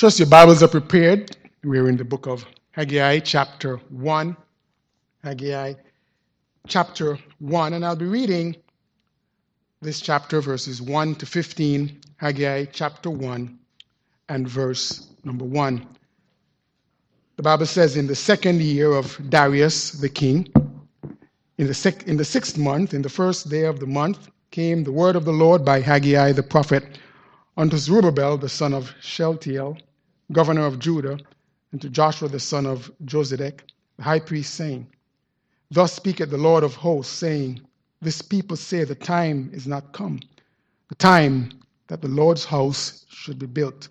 Trust your Bibles are prepared. We're in the book of Haggai, chapter 1. Haggai, chapter 1. And I'll be reading this chapter, verses 1 to 15. Haggai, chapter 1, and verse number 1. The Bible says, In the second year of Darius the king, in the, sec- in the sixth month, in the first day of the month, came the word of the Lord by Haggai the prophet unto Zerubbabel the son of Shealtiel, governor of Judah, and to Joshua the son of Josedek, the high priest, saying, Thus speaketh the Lord of hosts, saying, This people say the time is not come, the time that the Lord's house should be built.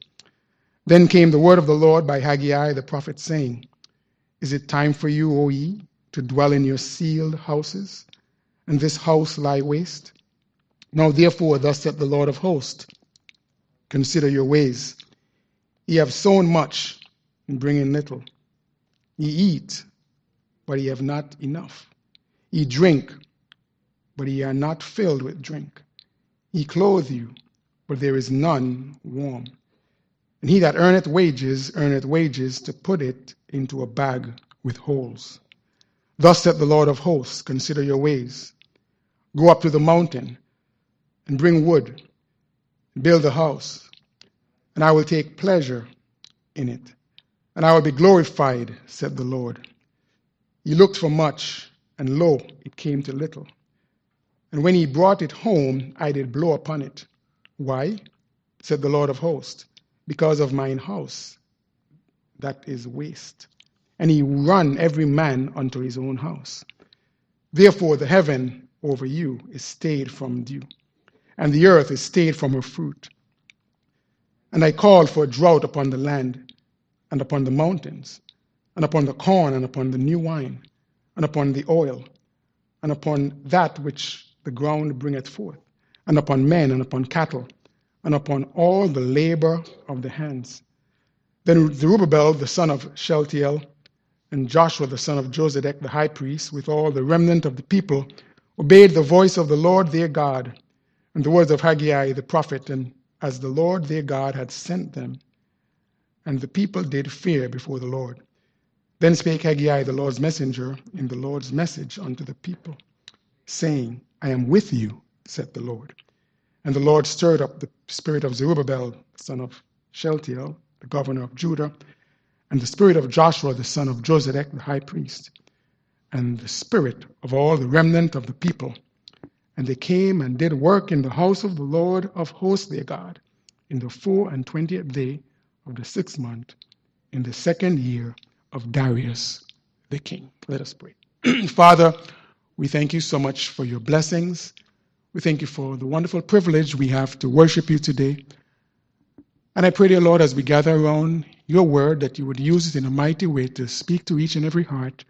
Then came the word of the Lord by Haggai the prophet, saying, Is it time for you, O ye, to dwell in your sealed houses, and this house lie waste? Now therefore, thus saith the Lord of hosts, Consider your ways. Ye have sown much and bring in little. Ye eat, but ye have not enough. Ye drink, but ye are not filled with drink. Ye clothe you, but there is none warm. And he that earneth wages, earneth wages to put it into a bag with holes. Thus saith the Lord of hosts Consider your ways. Go up to the mountain and bring wood, build a house, and I will take pleasure in it, and I will be glorified, said the Lord. He looked for much, and lo, it came to little. And when he brought it home, I did blow upon it. Why? said the Lord of hosts because of mine house that is waste. And he run every man unto his own house. Therefore, the heaven over you is stayed from dew, and the earth is stayed from her fruit. And I called for a drought upon the land, and upon the mountains, and upon the corn, and upon the new wine, and upon the oil, and upon that which the ground bringeth forth, and upon men, and upon cattle and upon all the labor of the hands. Then Zerubbabel the son of Shealtiel and Joshua the son of Josedek the high priest, with all the remnant of the people, obeyed the voice of the Lord their God and the words of Haggai the prophet, and as the Lord their God had sent them. And the people did fear before the Lord. Then spake Haggai the Lord's messenger in the Lord's message unto the people, saying, I am with you, said the Lord and the Lord stirred up the spirit of Zerubbabel, son of Shealtiel, the governor of Judah, and the spirit of Joshua, the son of Josedek, the high priest, and the spirit of all the remnant of the people. And they came and did work in the house of the Lord of hosts their God, in the four and twentieth day of the sixth month, in the second year of Darius the king. Let us pray. Father, we thank you so much for your blessings we thank you for the wonderful privilege we have to worship you today. And I pray, dear Lord, as we gather around your word, that you would use it in a mighty way to speak to each and every heart.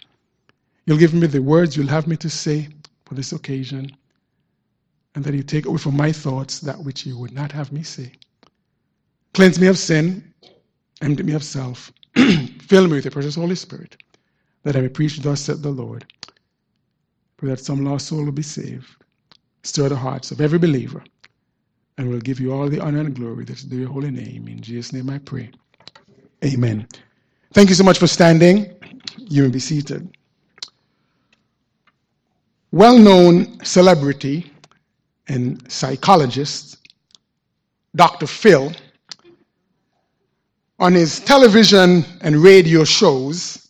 You'll give me the words you'll have me to say for this occasion, and that you take away from my thoughts that which you would not have me say. Cleanse me of sin, empty me of self, fill me with your precious Holy Spirit, that I may preach thus said the Lord. Pray that some lost soul will be saved stir the hearts of every believer. And we'll give you all the honor and glory that's due your holy name. In Jesus' name I pray. Amen. Thank you so much for standing. You may be seated. Well known celebrity and psychologist, Dr. Phil, on his television and radio shows,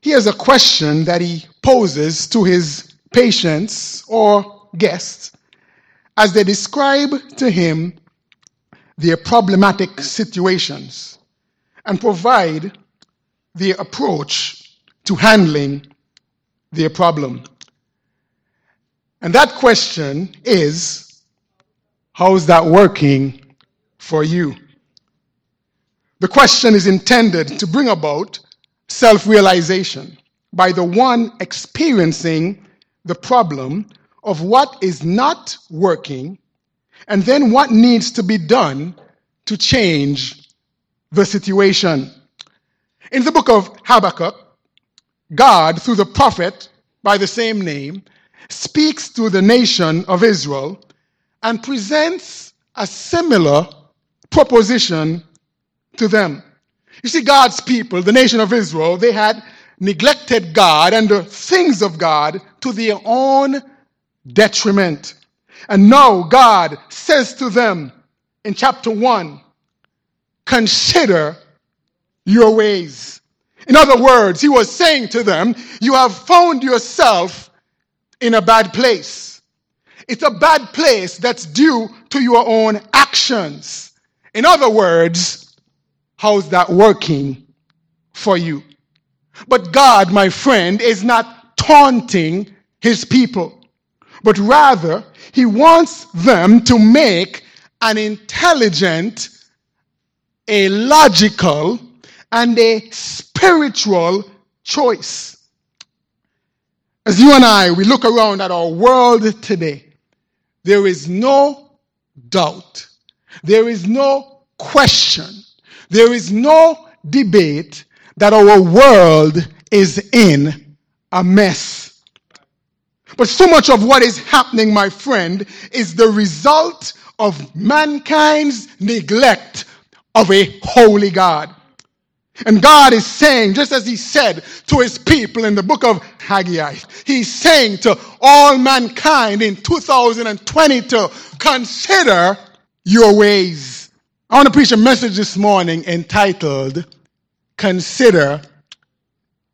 he has a question that he poses to his patients or guests as they describe to him their problematic situations and provide their approach to handling their problem. And that question is how's that working for you? The question is intended to bring about self realization by the one experiencing the problem of what is not working and then what needs to be done to change the situation. In the book of Habakkuk, God, through the prophet by the same name, speaks to the nation of Israel and presents a similar proposition to them. You see, God's people, the nation of Israel, they had neglected God and the things of God to their own detriment. And now God says to them in chapter 1 consider your ways. In other words, he was saying to them, You have found yourself in a bad place. It's a bad place that's due to your own actions. In other words, how's that working for you? But God, my friend, is not taunting his people, but rather he wants them to make an intelligent, a logical, and a spiritual choice. As you and I, we look around at our world today, there is no doubt, there is no question, there is no debate that our world is in a mess. But so much of what is happening, my friend, is the result of mankind's neglect of a holy God. And God is saying, just as He said to His people in the book of Haggai, He's saying to all mankind in 2022, consider your ways. I want to preach a message this morning entitled, Consider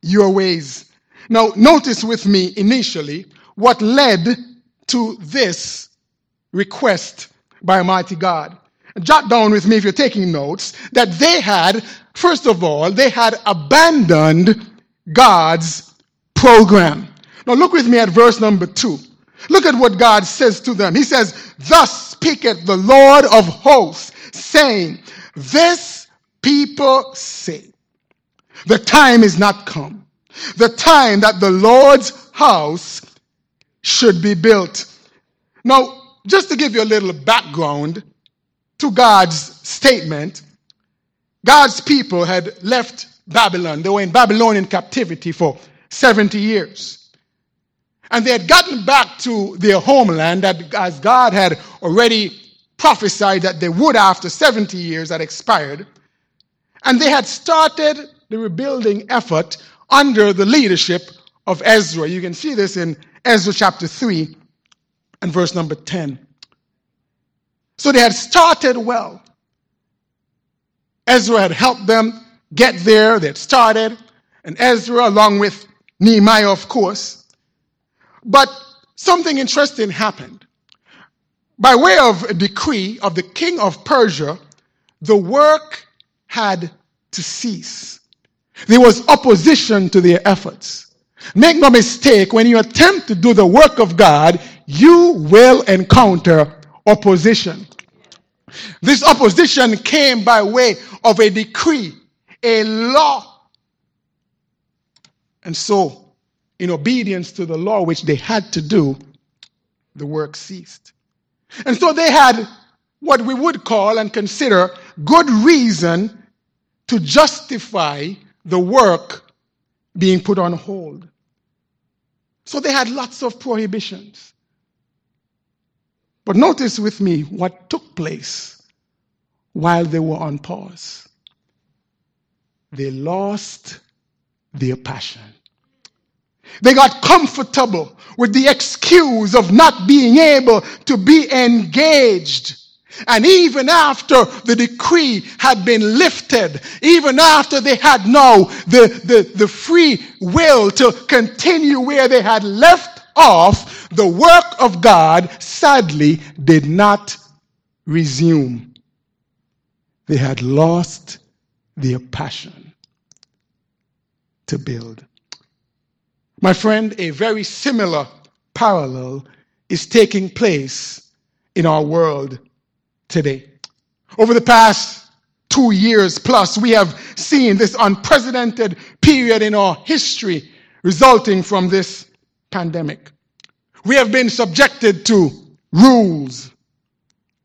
Your Ways. Now, notice with me initially what led to this request by Almighty God. Jot down with me if you're taking notes that they had, first of all, they had abandoned God's program. Now look with me at verse number two. Look at what God says to them. He says, Thus speaketh the Lord of hosts, saying, This people say, the time is not come. The time that the Lord's house should be built. Now, just to give you a little background, to God's statement, God's people had left Babylon. They were in Babylonian captivity for 70 years. And they had gotten back to their homeland that, as God had already prophesied that they would after 70 years had expired. And they had started the rebuilding effort under the leadership of Ezra. You can see this in Ezra chapter 3 and verse number 10. So they had started well. Ezra had helped them get there. They had started. And Ezra, along with Nehemiah, of course. But something interesting happened. By way of a decree of the king of Persia, the work had to cease. There was opposition to their efforts. Make no mistake, when you attempt to do the work of God, you will encounter opposition. This opposition came by way of a decree, a law. And so, in obedience to the law which they had to do, the work ceased. And so they had what we would call and consider good reason to justify the work being put on hold. So they had lots of prohibitions. But notice with me what took place while they were on pause. They lost their passion. They got comfortable with the excuse of not being able to be engaged. And even after the decree had been lifted, even after they had now the, the, the free will to continue where they had left off, the work of God sadly did not resume. They had lost their passion to build. My friend, a very similar parallel is taking place in our world today. Over the past two years plus, we have seen this unprecedented period in our history resulting from this pandemic. We have been subjected to rules,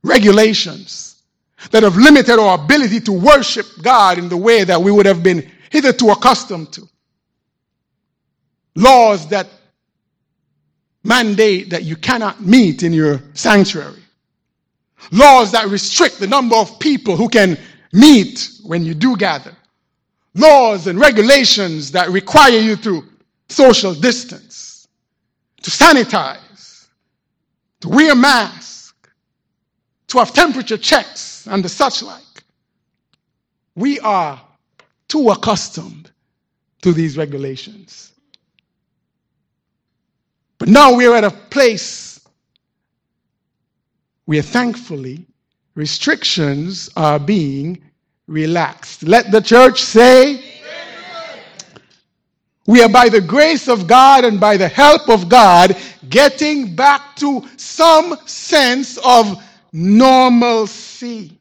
regulations that have limited our ability to worship God in the way that we would have been hitherto accustomed to. Laws that mandate that you cannot meet in your sanctuary. Laws that restrict the number of people who can meet when you do gather, laws and regulations that require you to social distance, to sanitize, to wear masks, to have temperature checks, and the such like. We are too accustomed to these regulations. But now we're at a place where thankfully restrictions are being relaxed. Let the church say, we are by the grace of God and by the help of God getting back to some sense of normalcy.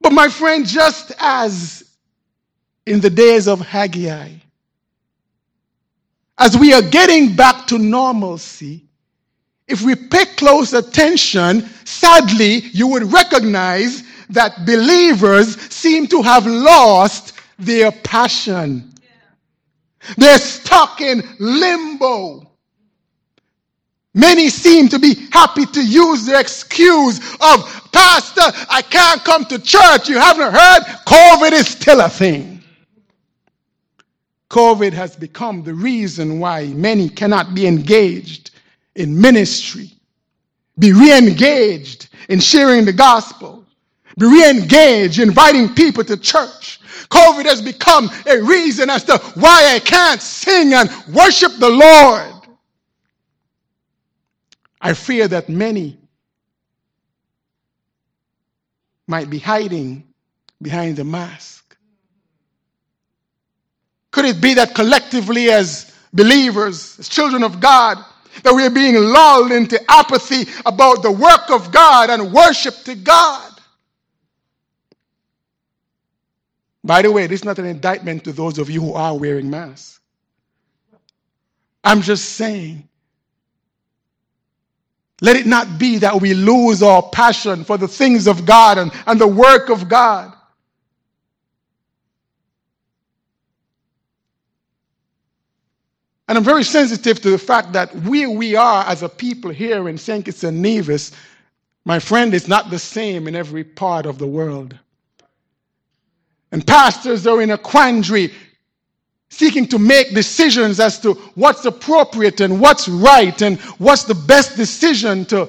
But my friend, just as in the days of Haggai, as we are getting back to normalcy, if we pay close attention, sadly, you would recognize that believers seem to have lost their passion. They're stuck in limbo. Many seem to be happy to use the excuse of, Pastor, I can't come to church. You haven't heard? COVID is still a thing. COVID has become the reason why many cannot be engaged in ministry, be re engaged in sharing the gospel, be re engaged inviting people to church. COVID has become a reason as to why I can't sing and worship the Lord. I fear that many might be hiding behind the mask. Could it be that collectively, as believers, as children of God, that we are being lulled into apathy about the work of God and worship to God? By the way, this is not an indictment to those of you who are wearing masks. I'm just saying, let it not be that we lose our passion for the things of God and, and the work of God. And I'm very sensitive to the fact that where we are as a people here in St. Kitts and Nevis, my friend, is not the same in every part of the world. And pastors are in a quandary seeking to make decisions as to what's appropriate and what's right and what's the best decision to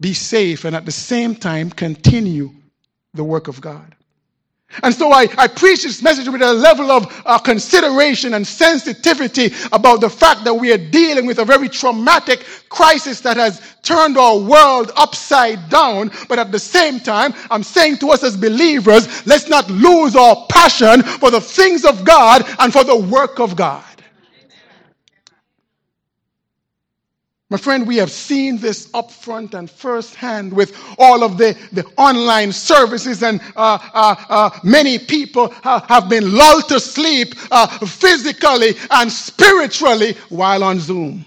be safe and at the same time continue the work of God. And so I, I preach this message with a level of uh, consideration and sensitivity about the fact that we are dealing with a very traumatic crisis that has turned our world upside down. But at the same time, I'm saying to us as believers, let's not lose our passion for the things of God and for the work of God. My friend, we have seen this up front and firsthand with all of the, the online services, and uh, uh, uh, many people have been lulled to sleep uh, physically and spiritually while on Zoom.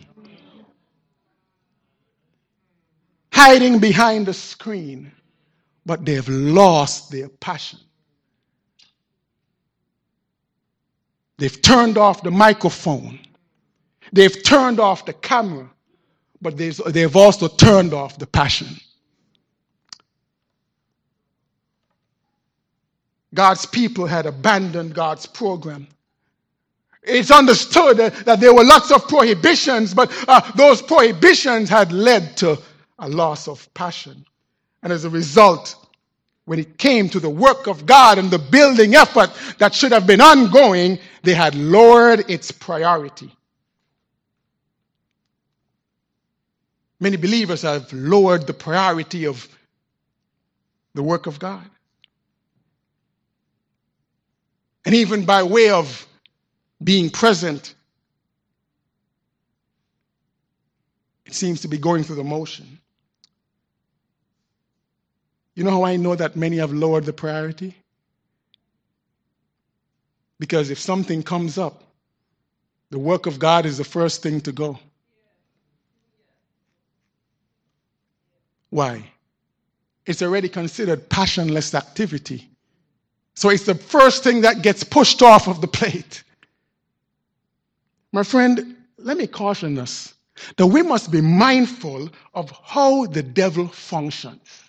Hiding behind the screen, but they've lost their passion. They've turned off the microphone, they've turned off the camera but they've also turned off the passion. God's people had abandoned God's program. It's understood that, there were lots of prohibitions, but uh, those prohibitions had led to a loss of passion. And as a result, when it came to the work of God and the building effort that should have been ongoing, they had lowered its priority. Many believers have lowered the priority of the work of God. And even by way of being present, it seems to be going through the motion. You know how I know that many have lowered the priority? Because if something comes up, the work of God is the first thing to go. Why? It's already considered passionless activity. So it's the first thing that gets pushed off of the plate. My friend, let me caution us that we must be mindful of how the devil functions.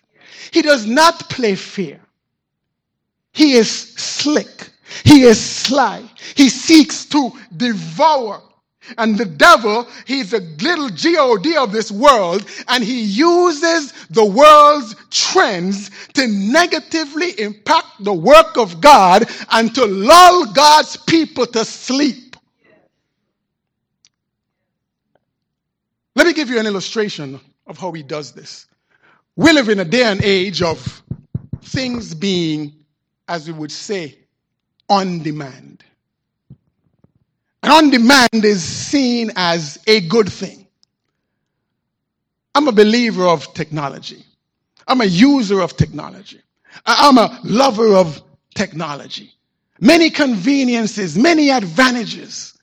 He does not play fair. He is slick. He is sly. He seeks to devour. And the devil, he's a little God of this world, and he uses the world's trends to negatively impact the work of God and to lull God's people to sleep. Let me give you an illustration of how he does this. We live in a day and age of things being, as we would say, on demand. On demand is seen as a good thing. I'm a believer of technology. I'm a user of technology. I'm a lover of technology. Many conveniences, many advantages.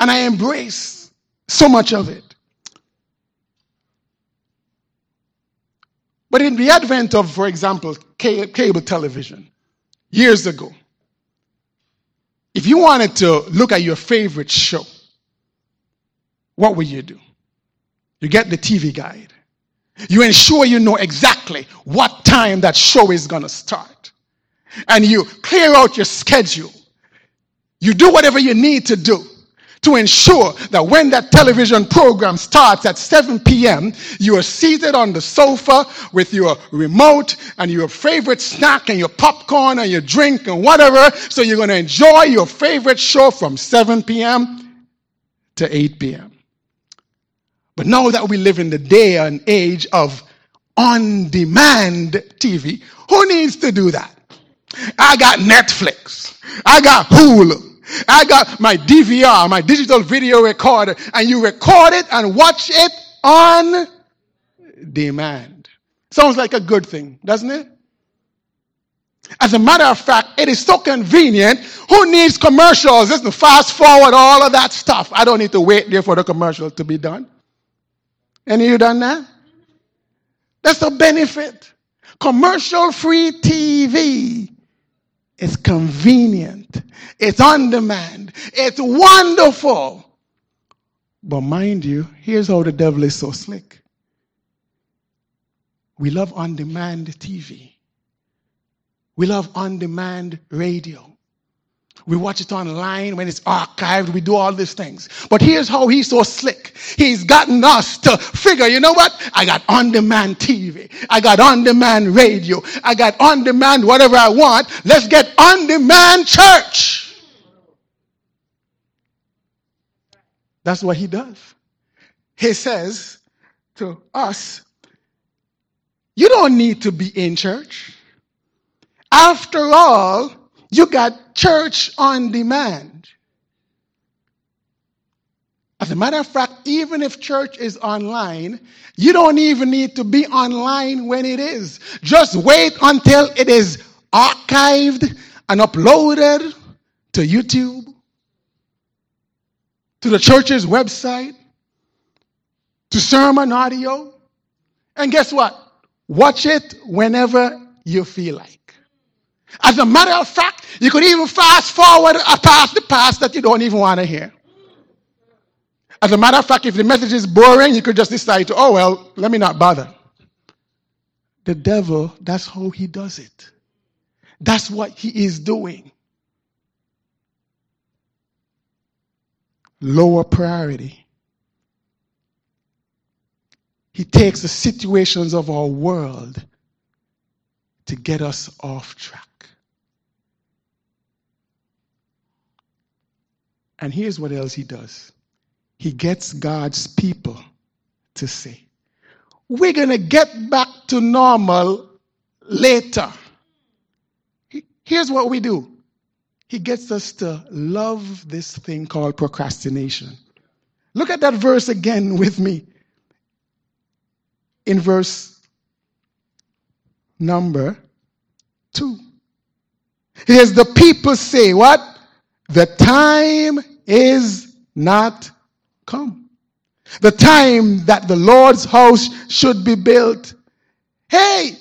And I embrace so much of it. But in the advent of, for example, cable television, years ago, if you wanted to look at your favorite show, what would you do? You get the TV guide. You ensure you know exactly what time that show is going to start. And you clear out your schedule. You do whatever you need to do to ensure that when that television program starts at 7 p.m., you are seated on the sofa with your remote and your favorite snack and your popcorn and your drink and whatever. So you're going to enjoy your favorite show from 7 p.m. to 8 p.m. But now that we live in the day and age of on demand TV, who needs to do that? I got Netflix. I got Hulu. I got my DVR, my digital video recorder, and you record it and watch it on demand. Sounds like a good thing, doesn't it? As a matter of fact, it is so convenient. Who needs commercials? Just to fast forward all of that stuff. I don't need to wait there for the commercial to be done. Any of you done that? That's the benefit. Commercial free TV it's convenient. It's on demand. It's wonderful. But mind you, here's how the devil is so slick. We love on demand TV. We love on demand radio. We watch it online when it's archived. We do all these things. But here's how he's so slick. He's gotten us to figure, you know what? I got on demand TV. I got on demand radio. I got on demand whatever I want. Let's get on demand church. That's what he does. He says to us, you don't need to be in church. After all, you got church on demand. As a matter of fact, even if church is online, you don't even need to be online when it is. Just wait until it is archived and uploaded to YouTube, to the church's website, to sermon audio. And guess what? Watch it whenever you feel like. As a matter of fact, you could even fast forward past the past that you don't even want to hear. As a matter of fact, if the message is boring, you could just decide to, oh, well, let me not bother. The devil, that's how he does it. That's what he is doing. Lower priority. He takes the situations of our world to get us off track. And here's what else he does he gets God's people to say, We're going to get back to normal later. Here's what we do He gets us to love this thing called procrastination. Look at that verse again with me. In verse number two. It says, The people say, What? The time is not come. The time that the Lord's house should be built. Hey,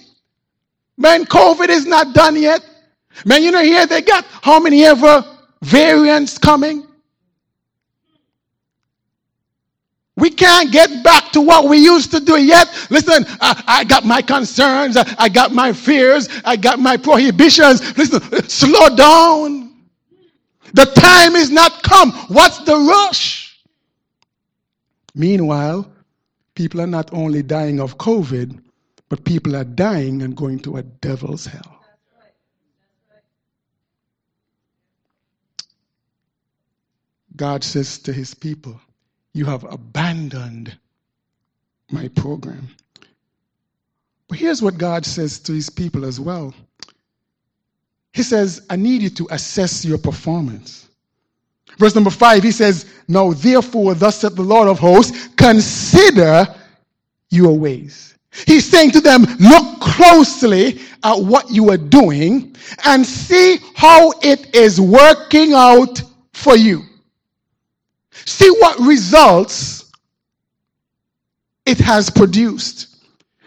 man, COVID is not done yet. Man, you know, here they got how many ever variants coming? We can't get back to what we used to do yet. Listen, I, I, got my concerns, I got my fears, I got my prohibitions. Listen, slow down. The time is not come. What's the rush? Meanwhile, people are not only dying of COVID, but people are dying and going to a devil's hell. God says to his people, You have abandoned my program. But here's what God says to his people as well He says, I need you to assess your performance. Verse number five, he says, Now therefore, thus saith the Lord of hosts, consider your ways. He's saying to them, look closely at what you are doing and see how it is working out for you. See what results it has produced.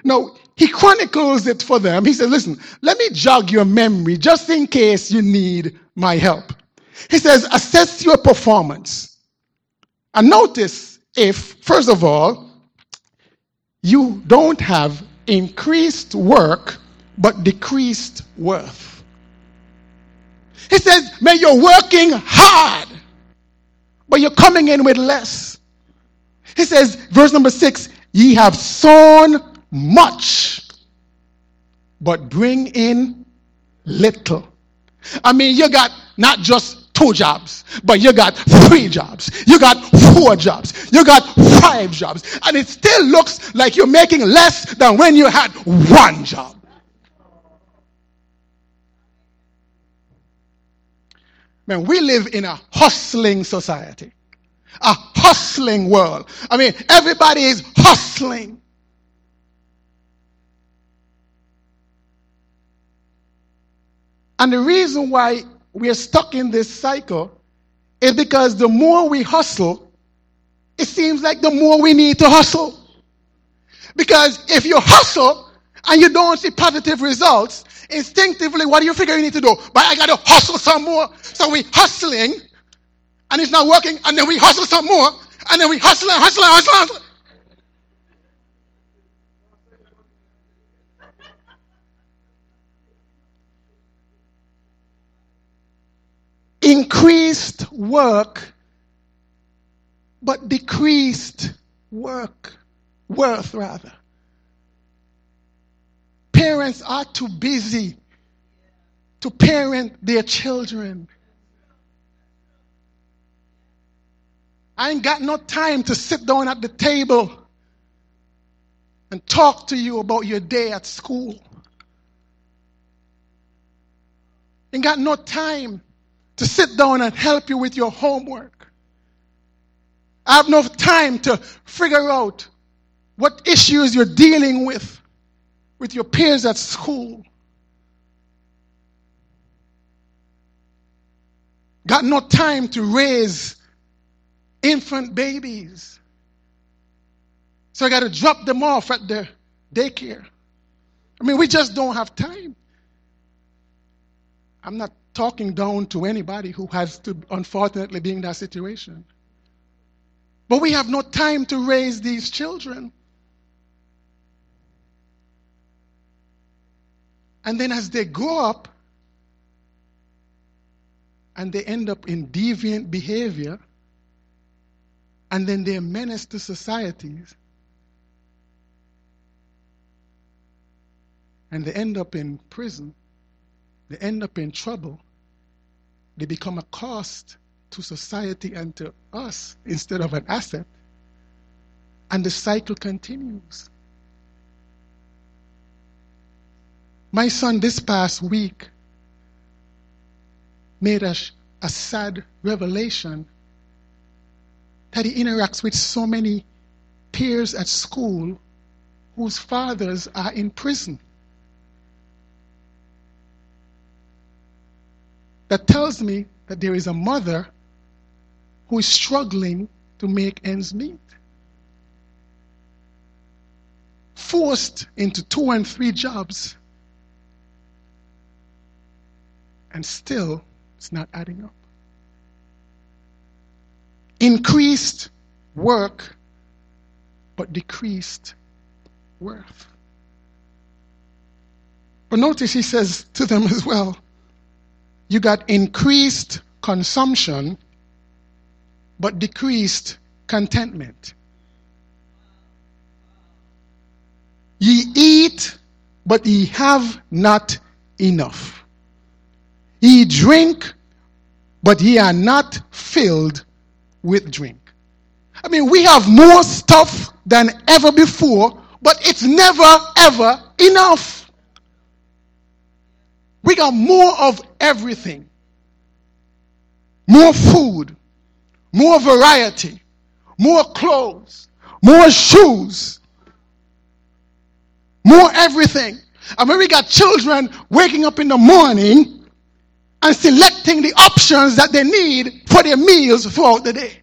Now, he chronicles it for them. He says, listen, let me jog your memory just in case you need my help. He says, assess your performance. And notice if, first of all, you don't have increased work but decreased worth. He says, may you're working hard but you're coming in with less. He says, verse number six, ye have sown much, but bring in little. I mean, you got not just two jobs, but you got three jobs. You got four jobs. You got five jobs. And it still looks like you're making less than when you had one job. Man, we live in a hustling society, a hustling world. I mean, everybody is hustling. And the reason why we are stuck in this cycle is because the more we hustle, it seems like the more we need to hustle. Because if you hustle and you don't see positive results, instinctively, what do you figure you need to do? But I got to hustle some more. So we hustling, and it's not working, and then we hustle some more, and then we hustle and hustle and hustle. And hustle. Increased work, but decreased work, worth rather. Parents are too busy to parent their children. I ain't got no time to sit down at the table and talk to you about your day at school. Ain't got no time to sit down and help you with your homework. I have no time to figure out what issues you're dealing with with your peers at school. Got no time to raise infant babies. So I got to drop them off at the daycare. I mean, we just don't have time. I'm not talking down to anybody who has to, unfortunately, be in that situation. But we have no time to raise these children. And then as they grow up and they end up in deviant behavior, and then they're menace to societies, and they end up in prison, they end up in trouble, they become a cost to society and to us instead of an asset, and the cycle continues. My son, this past week, made a, a sad revelation that he interacts with so many peers at school whose fathers are in prison. That tells me that there is a mother who is struggling to make ends meet. Forced into two and three jobs and still it's not adding up. Increased work, but decreased worth. But notice he says to them as well, you got increased consumption, but decreased contentment. Ye eat, but ye have not enough. Ye drink, but ye are not filled with drink. I mean, we have more stuff than ever before, but it's never, ever enough. We got more of everything more food, more variety, more clothes, more shoes, more everything. I mean, we got children waking up in the morning and selecting the options that they need for their meals throughout the day.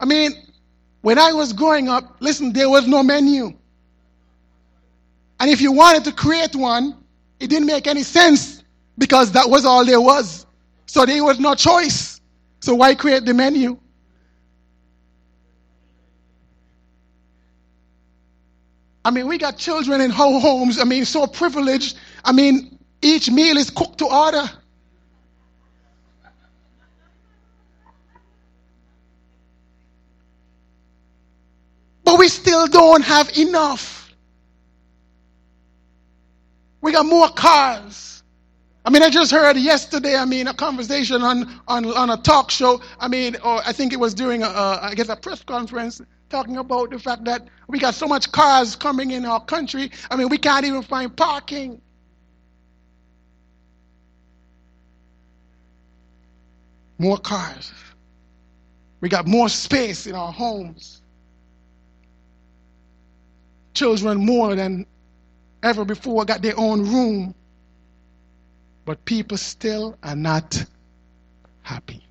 I mean, when I was growing up, listen, there was no menu. And if you wanted to create one, it didn't make any sense because that was all there was. So there was no choice. So why create the menu? I mean, we got children in whole homes, I mean, so privileged. I mean, each meal is cooked to order. But we still don't have enough. We got more cars. I mean, I just heard yesterday, I mean, a conversation on, on, on a talk show. I mean, or I think it was during, a, a, I guess, a press conference talking about the fact that we got so much cars coming in our country. I mean, we can't even find parking. More cars. We got more space in our homes children more than ever before got their own room. But people still are not happy.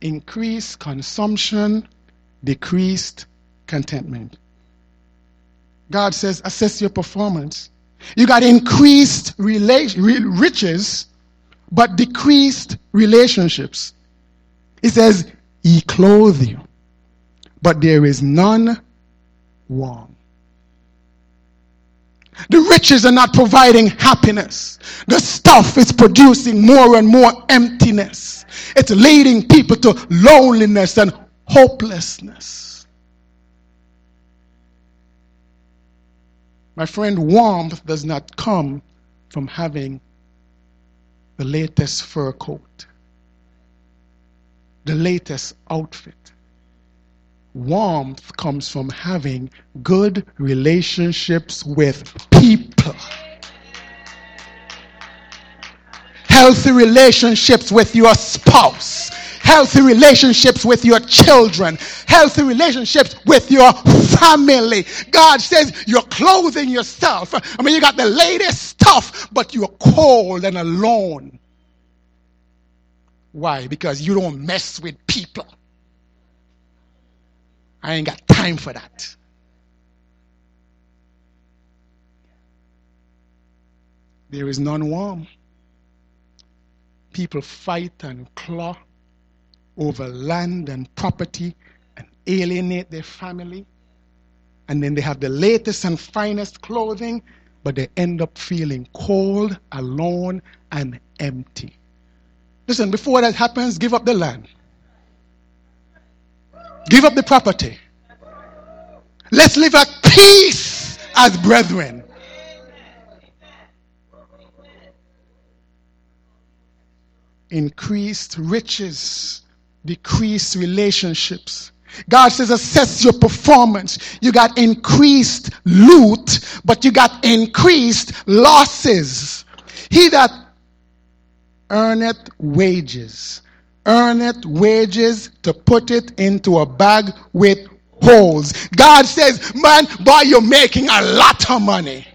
Increased consumption, decreased contentment. God says, assess your performance. You got increased rela- riches, but decreased relationships. He says, He clothe you, but there is none wrong. The riches are not providing happiness. The stuff is producing more and more emptiness. It's leading people to loneliness and hopelessness. My friend, warmth does not come from having the latest fur coat, the latest outfit warmth comes from having good relationships with people. Healthy relationships with your spouse. Healthy relationships with your children. Healthy relationships with your family. God says you're clothing yourself. I mean, you got the latest stuff, but you're cold and alone. Why? Because you don't mess with people. I ain't got time for that. There is none warm. People fight and claw over land and property and alienate their family. And then they have the latest and finest clothing, but they end up feeling cold, alone, and empty. Listen, before that happens, give up the land. Give up the property. Let's live at peace as brethren. Increased riches, decreased relationships. God says, assess your performance. You got increased loot, but you got increased losses. He that earneth wages earneth wages to put it into a bag with holes. God says, man, boy, you're making a lot of money.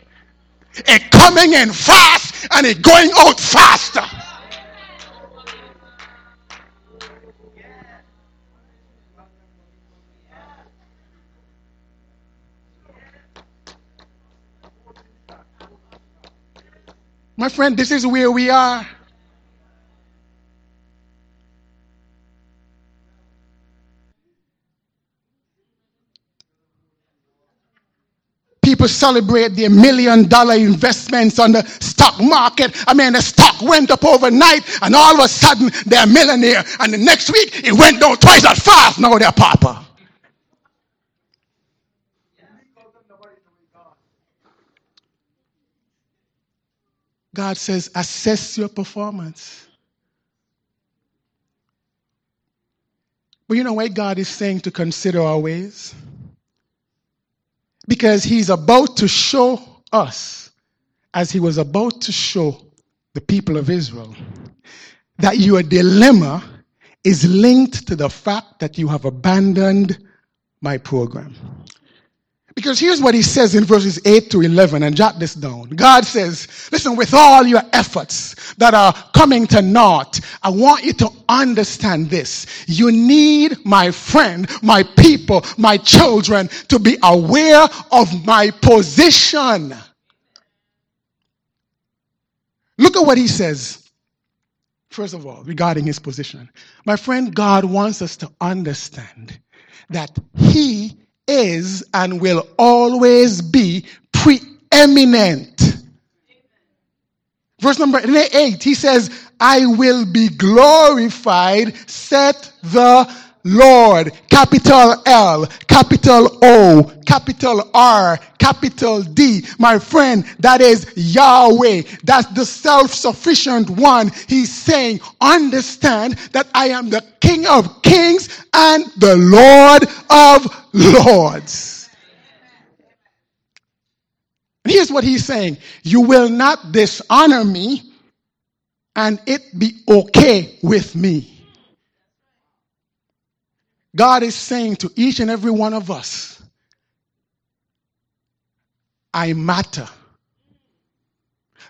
It coming in fast and it going out faster. My friend, this is where we are. People celebrate their million dollar investments on the stock market. I mean, the stock went up overnight and all of a sudden they're a millionaire. And the next week it went down twice as fast. Now they're papa. God says, assess your performance. But you know why God is saying to consider our ways? Because He's about to show us, as He was about to show the people of Israel, that your dilemma is linked to the fact that you have abandoned my program. Because here's what he says in verses 8 to 11, and jot this down. God says, listen, with all your efforts that are coming to naught, I want you to understand this. You need my friend, my people, my children to be aware of my position. Look at what he says. First of all, regarding his position. My friend, God wants us to understand that he is and will always be preeminent. Verse number 8, he says, I will be glorified, set the Lord, capital L, capital O, capital R, capital D. My friend, that is Yahweh. That's the self-sufficient one. He's saying, understand that I am the King of kings and the Lord of lords. And here's what he's saying. You will not dishonor me and it be okay with me. God is saying to each and every one of us, I matter.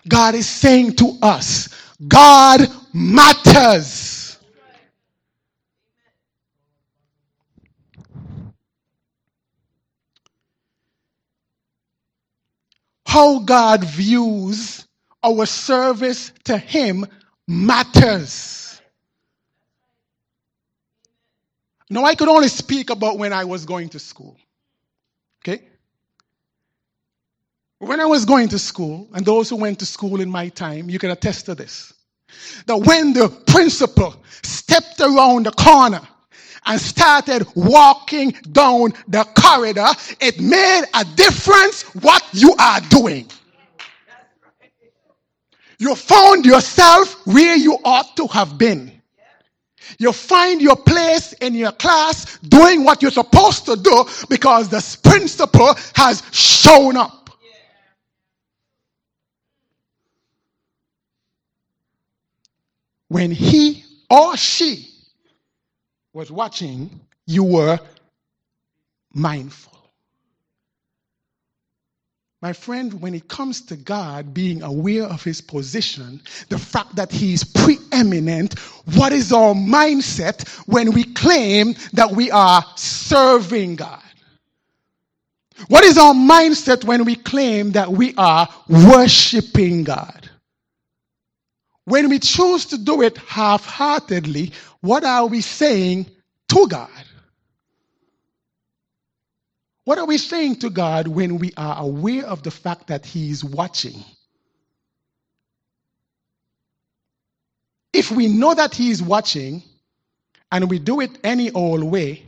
God is saying to us, God matters. How God views our service to Him matters. Now, I could only speak about when I was going to school. Okay? When I was going to school, and those who went to school in my time, you can attest to this. That when the principal stepped around the corner and started walking down the corridor, it made a difference what you are doing. You found yourself where you ought to have been. You find your place in your class doing what you're supposed to do because the principal has shown up. When he or she was watching, you were mindful. My friend, when it comes to God being aware of his position, the fact that he is preeminent, what is our mindset when we claim that we are serving God? What is our mindset when we claim that we are worshiping God? When we choose to do it half heartedly, what are we saying to God? What are we saying to God when we are aware of the fact that He is watching? If we know that He is watching and we do it any old way,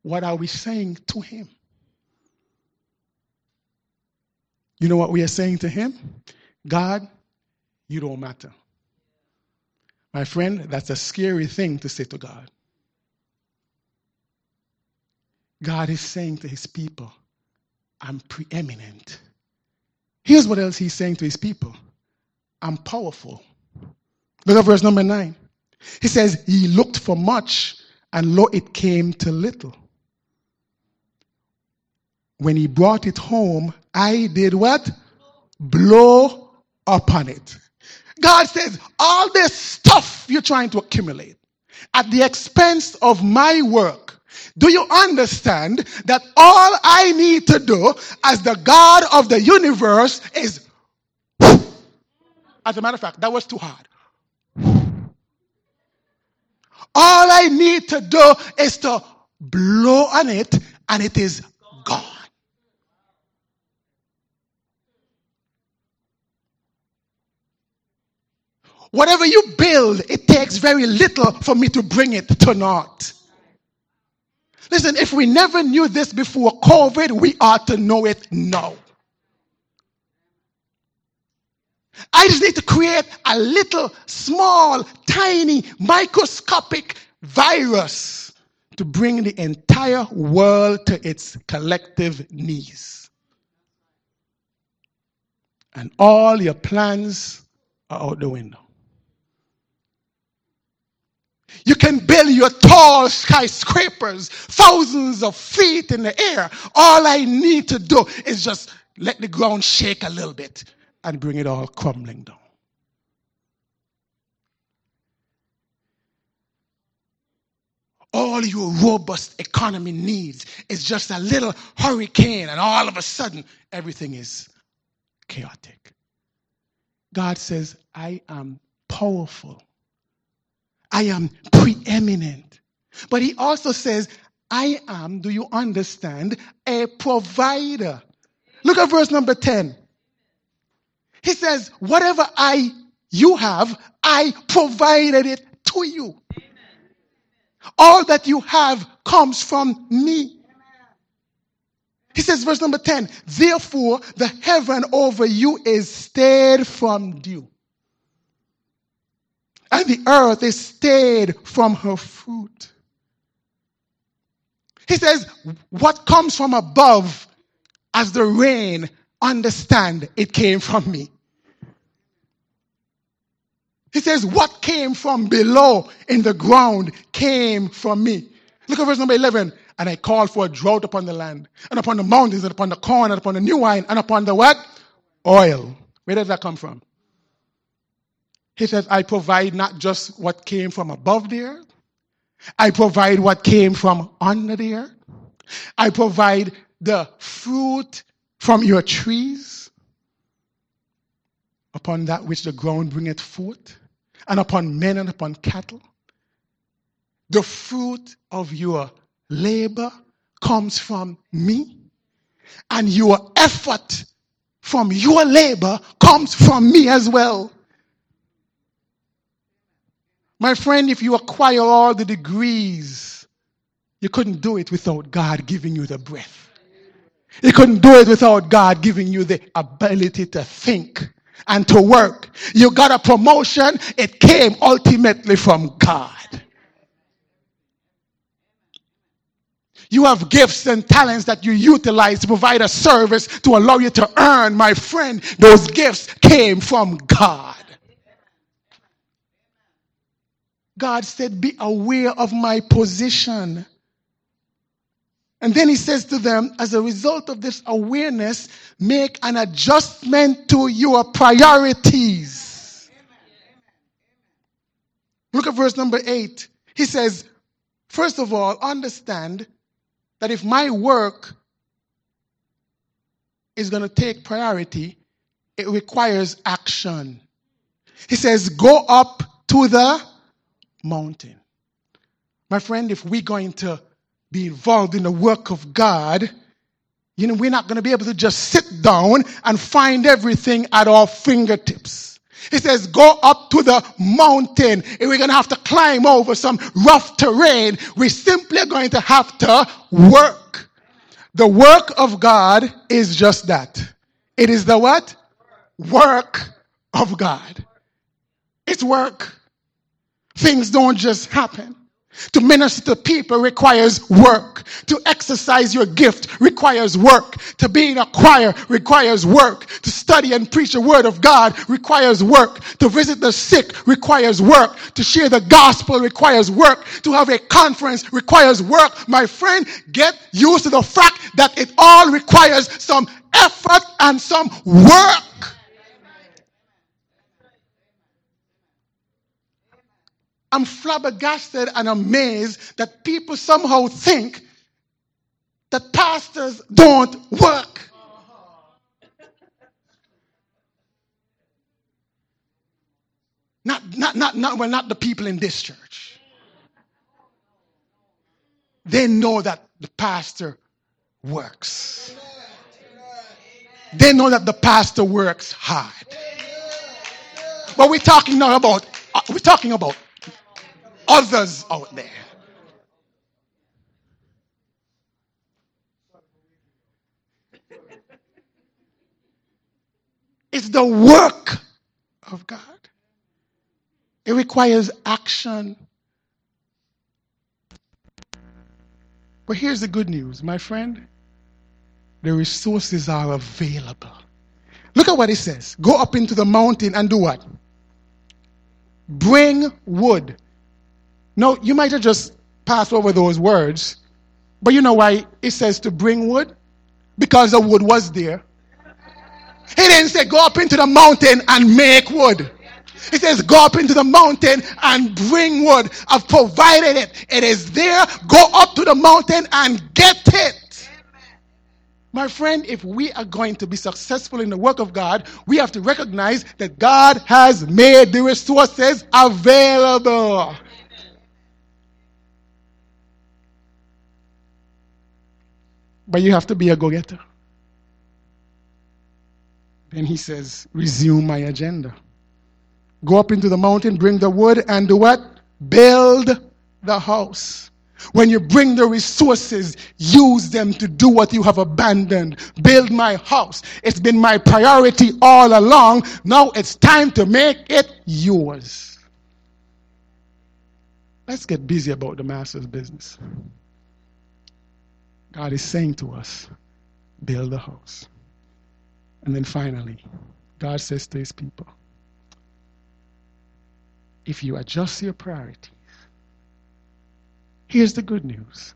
what are we saying to Him? You know what we are saying to Him? God, you don't matter. My friend, that's a scary thing to say to God. God is saying to his people, I'm preeminent. Here's what else he's saying to his people I'm powerful. Look at verse number nine. He says, He looked for much, and lo, it came to little. When he brought it home, I did what? Blow upon it. God says, All this stuff you're trying to accumulate at the expense of my work, do you understand that all I need to do as the God of the universe is. As a matter of fact, that was too hard. All I need to do is to blow on it and it is gone. Whatever you build, it takes very little for me to bring it to naught. Listen, if we never knew this before COVID, we ought to know it now. I just need to create a little, small, tiny, microscopic virus to bring the entire world to its collective knees. And all your plans are out the window. You can build your tall skyscrapers, thousands of feet in the air. All I need to do is just let the ground shake a little bit and bring it all crumbling down. All your robust economy needs is just a little hurricane, and all of a sudden, everything is chaotic. God says, I am powerful. I am preeminent. But he also says, I am, do you understand, a provider. Look at verse number 10. He says, whatever I, you have, I provided it to you. All that you have comes from me. He says, verse number 10, therefore the heaven over you is stayed from dew and the earth is stayed from her fruit. He says, What comes from above as the rain, understand it came from me. He says, What came from below in the ground came from me. Look at verse number 11. And I called for a drought upon the land, and upon the mountains, and upon the corn, and upon the new wine, and upon the what? Oil. Where does that come from? He says, I provide not just what came from above the earth, I provide what came from under the earth. I provide the fruit from your trees upon that which the ground bringeth forth, and upon men and upon cattle. The fruit of your labor comes from me, and your effort from your labor comes from me as well. My friend, if you acquire all the degrees, you couldn't do it without God giving you the breath. You couldn't do it without God giving you the ability to think and to work. You got a promotion, it came ultimately from God. You have gifts and talents that you utilize to provide a service to allow you to earn, my friend. Those gifts came from God. God said, Be aware of my position. And then he says to them, as a result of this awareness, make an adjustment to your priorities. Look at verse number eight. He says, first of all, understand that if my work is going to take priority, it requires action. He says, go up to the mountain. My friend, if we're going to be involved in the work of God, you know, we're not going to be able to just sit down and find everything at our fingertips. He says, go up to the mountain. If we're going to have to climb over some rough terrain, we're simply going to have to work. The work of God is just that. It is the what? Work of God. It's work. Things don't just happen. To minister to people requires work. To exercise your gift requires work. To be in a choir requires work. To study and preach the word of God requires work. To visit the sick requires work. To share the gospel requires work. To have a conference requires work. My friend, get used to the fact that it all requires some effort and some work. I'm flabbergasted and amazed that people somehow think that pastors don't work. Not, not, not, not, well, not the people in this church. They know that the pastor works. They know that the pastor works hard. But we're talking now about uh, we're talking about others out there. It's the work of God. It requires action. But here's the good news, my friend. The resources are available. Look at what it says. Go up into the mountain and do what? Bring wood. No, you might have just passed over those words, but you know why it says to bring wood? Because the wood was there. He didn't say go up into the mountain and make wood. He says, Go up into the mountain and bring wood. I've provided it. It is there. Go up to the mountain and get it. My friend, if we are going to be successful in the work of God, we have to recognize that God has made the resources available. But you have to be a go getter. Then he says, resume my agenda. Go up into the mountain, bring the wood, and do what? Build the house. When you bring the resources, use them to do what you have abandoned. Build my house. It's been my priority all along. Now it's time to make it yours. Let's get busy about the master's business. God is saying to us, build a house. And then finally, God says to his people, if you adjust your priorities, here's the good news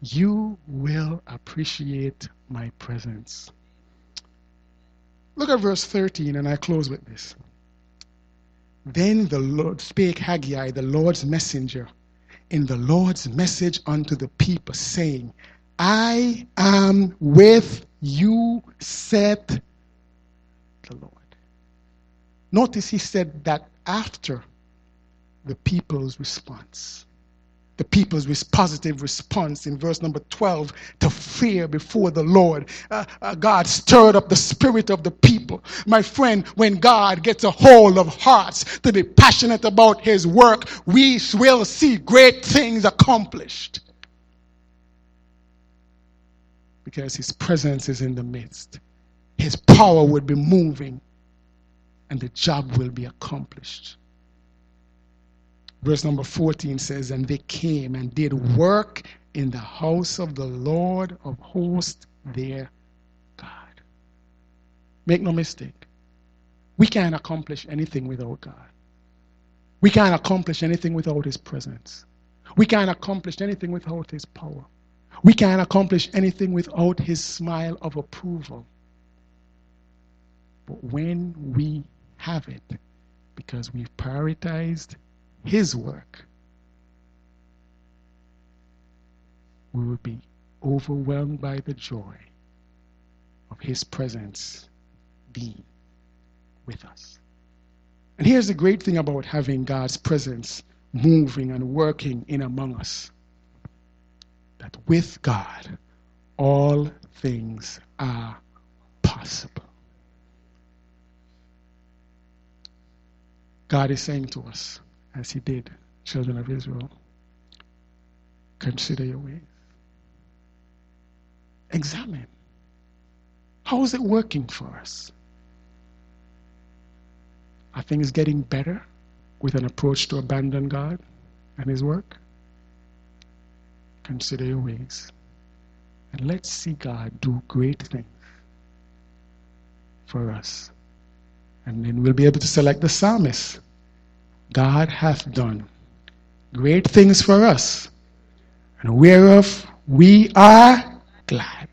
you will appreciate my presence. Look at verse 13, and I close with this. Then the Lord spake Haggai, the Lord's messenger, in the Lord's message unto the people, saying, I am with you, said the Lord. Notice he said that after the people's response. The people's positive response in verse number 12 to fear before the Lord. Uh, uh, God stirred up the spirit of the people. My friend, when God gets a hold of hearts to be passionate about his work, we will see great things accomplished. Because his presence is in the midst, his power would be moving, and the job will be accomplished. Verse number 14 says, And they came and did work in the house of the Lord of hosts, their God. Make no mistake. We can't accomplish anything without God. We can't accomplish anything without His presence. We can't accomplish anything without His power. We can't accomplish anything without His smile of approval. But when we have it, because we've prioritized his work, we will be overwhelmed by the joy of His presence being with us. And here's the great thing about having God's presence moving and working in among us that with God, all things are possible. God is saying to us, as he did, children of Israel. Consider your ways. Examine. How is it working for us? Are things getting better with an approach to abandon God and His work? Consider your ways. And let's see God do great things for us. And then we'll be able to select the psalmist God hath done great things for us, and whereof we are glad.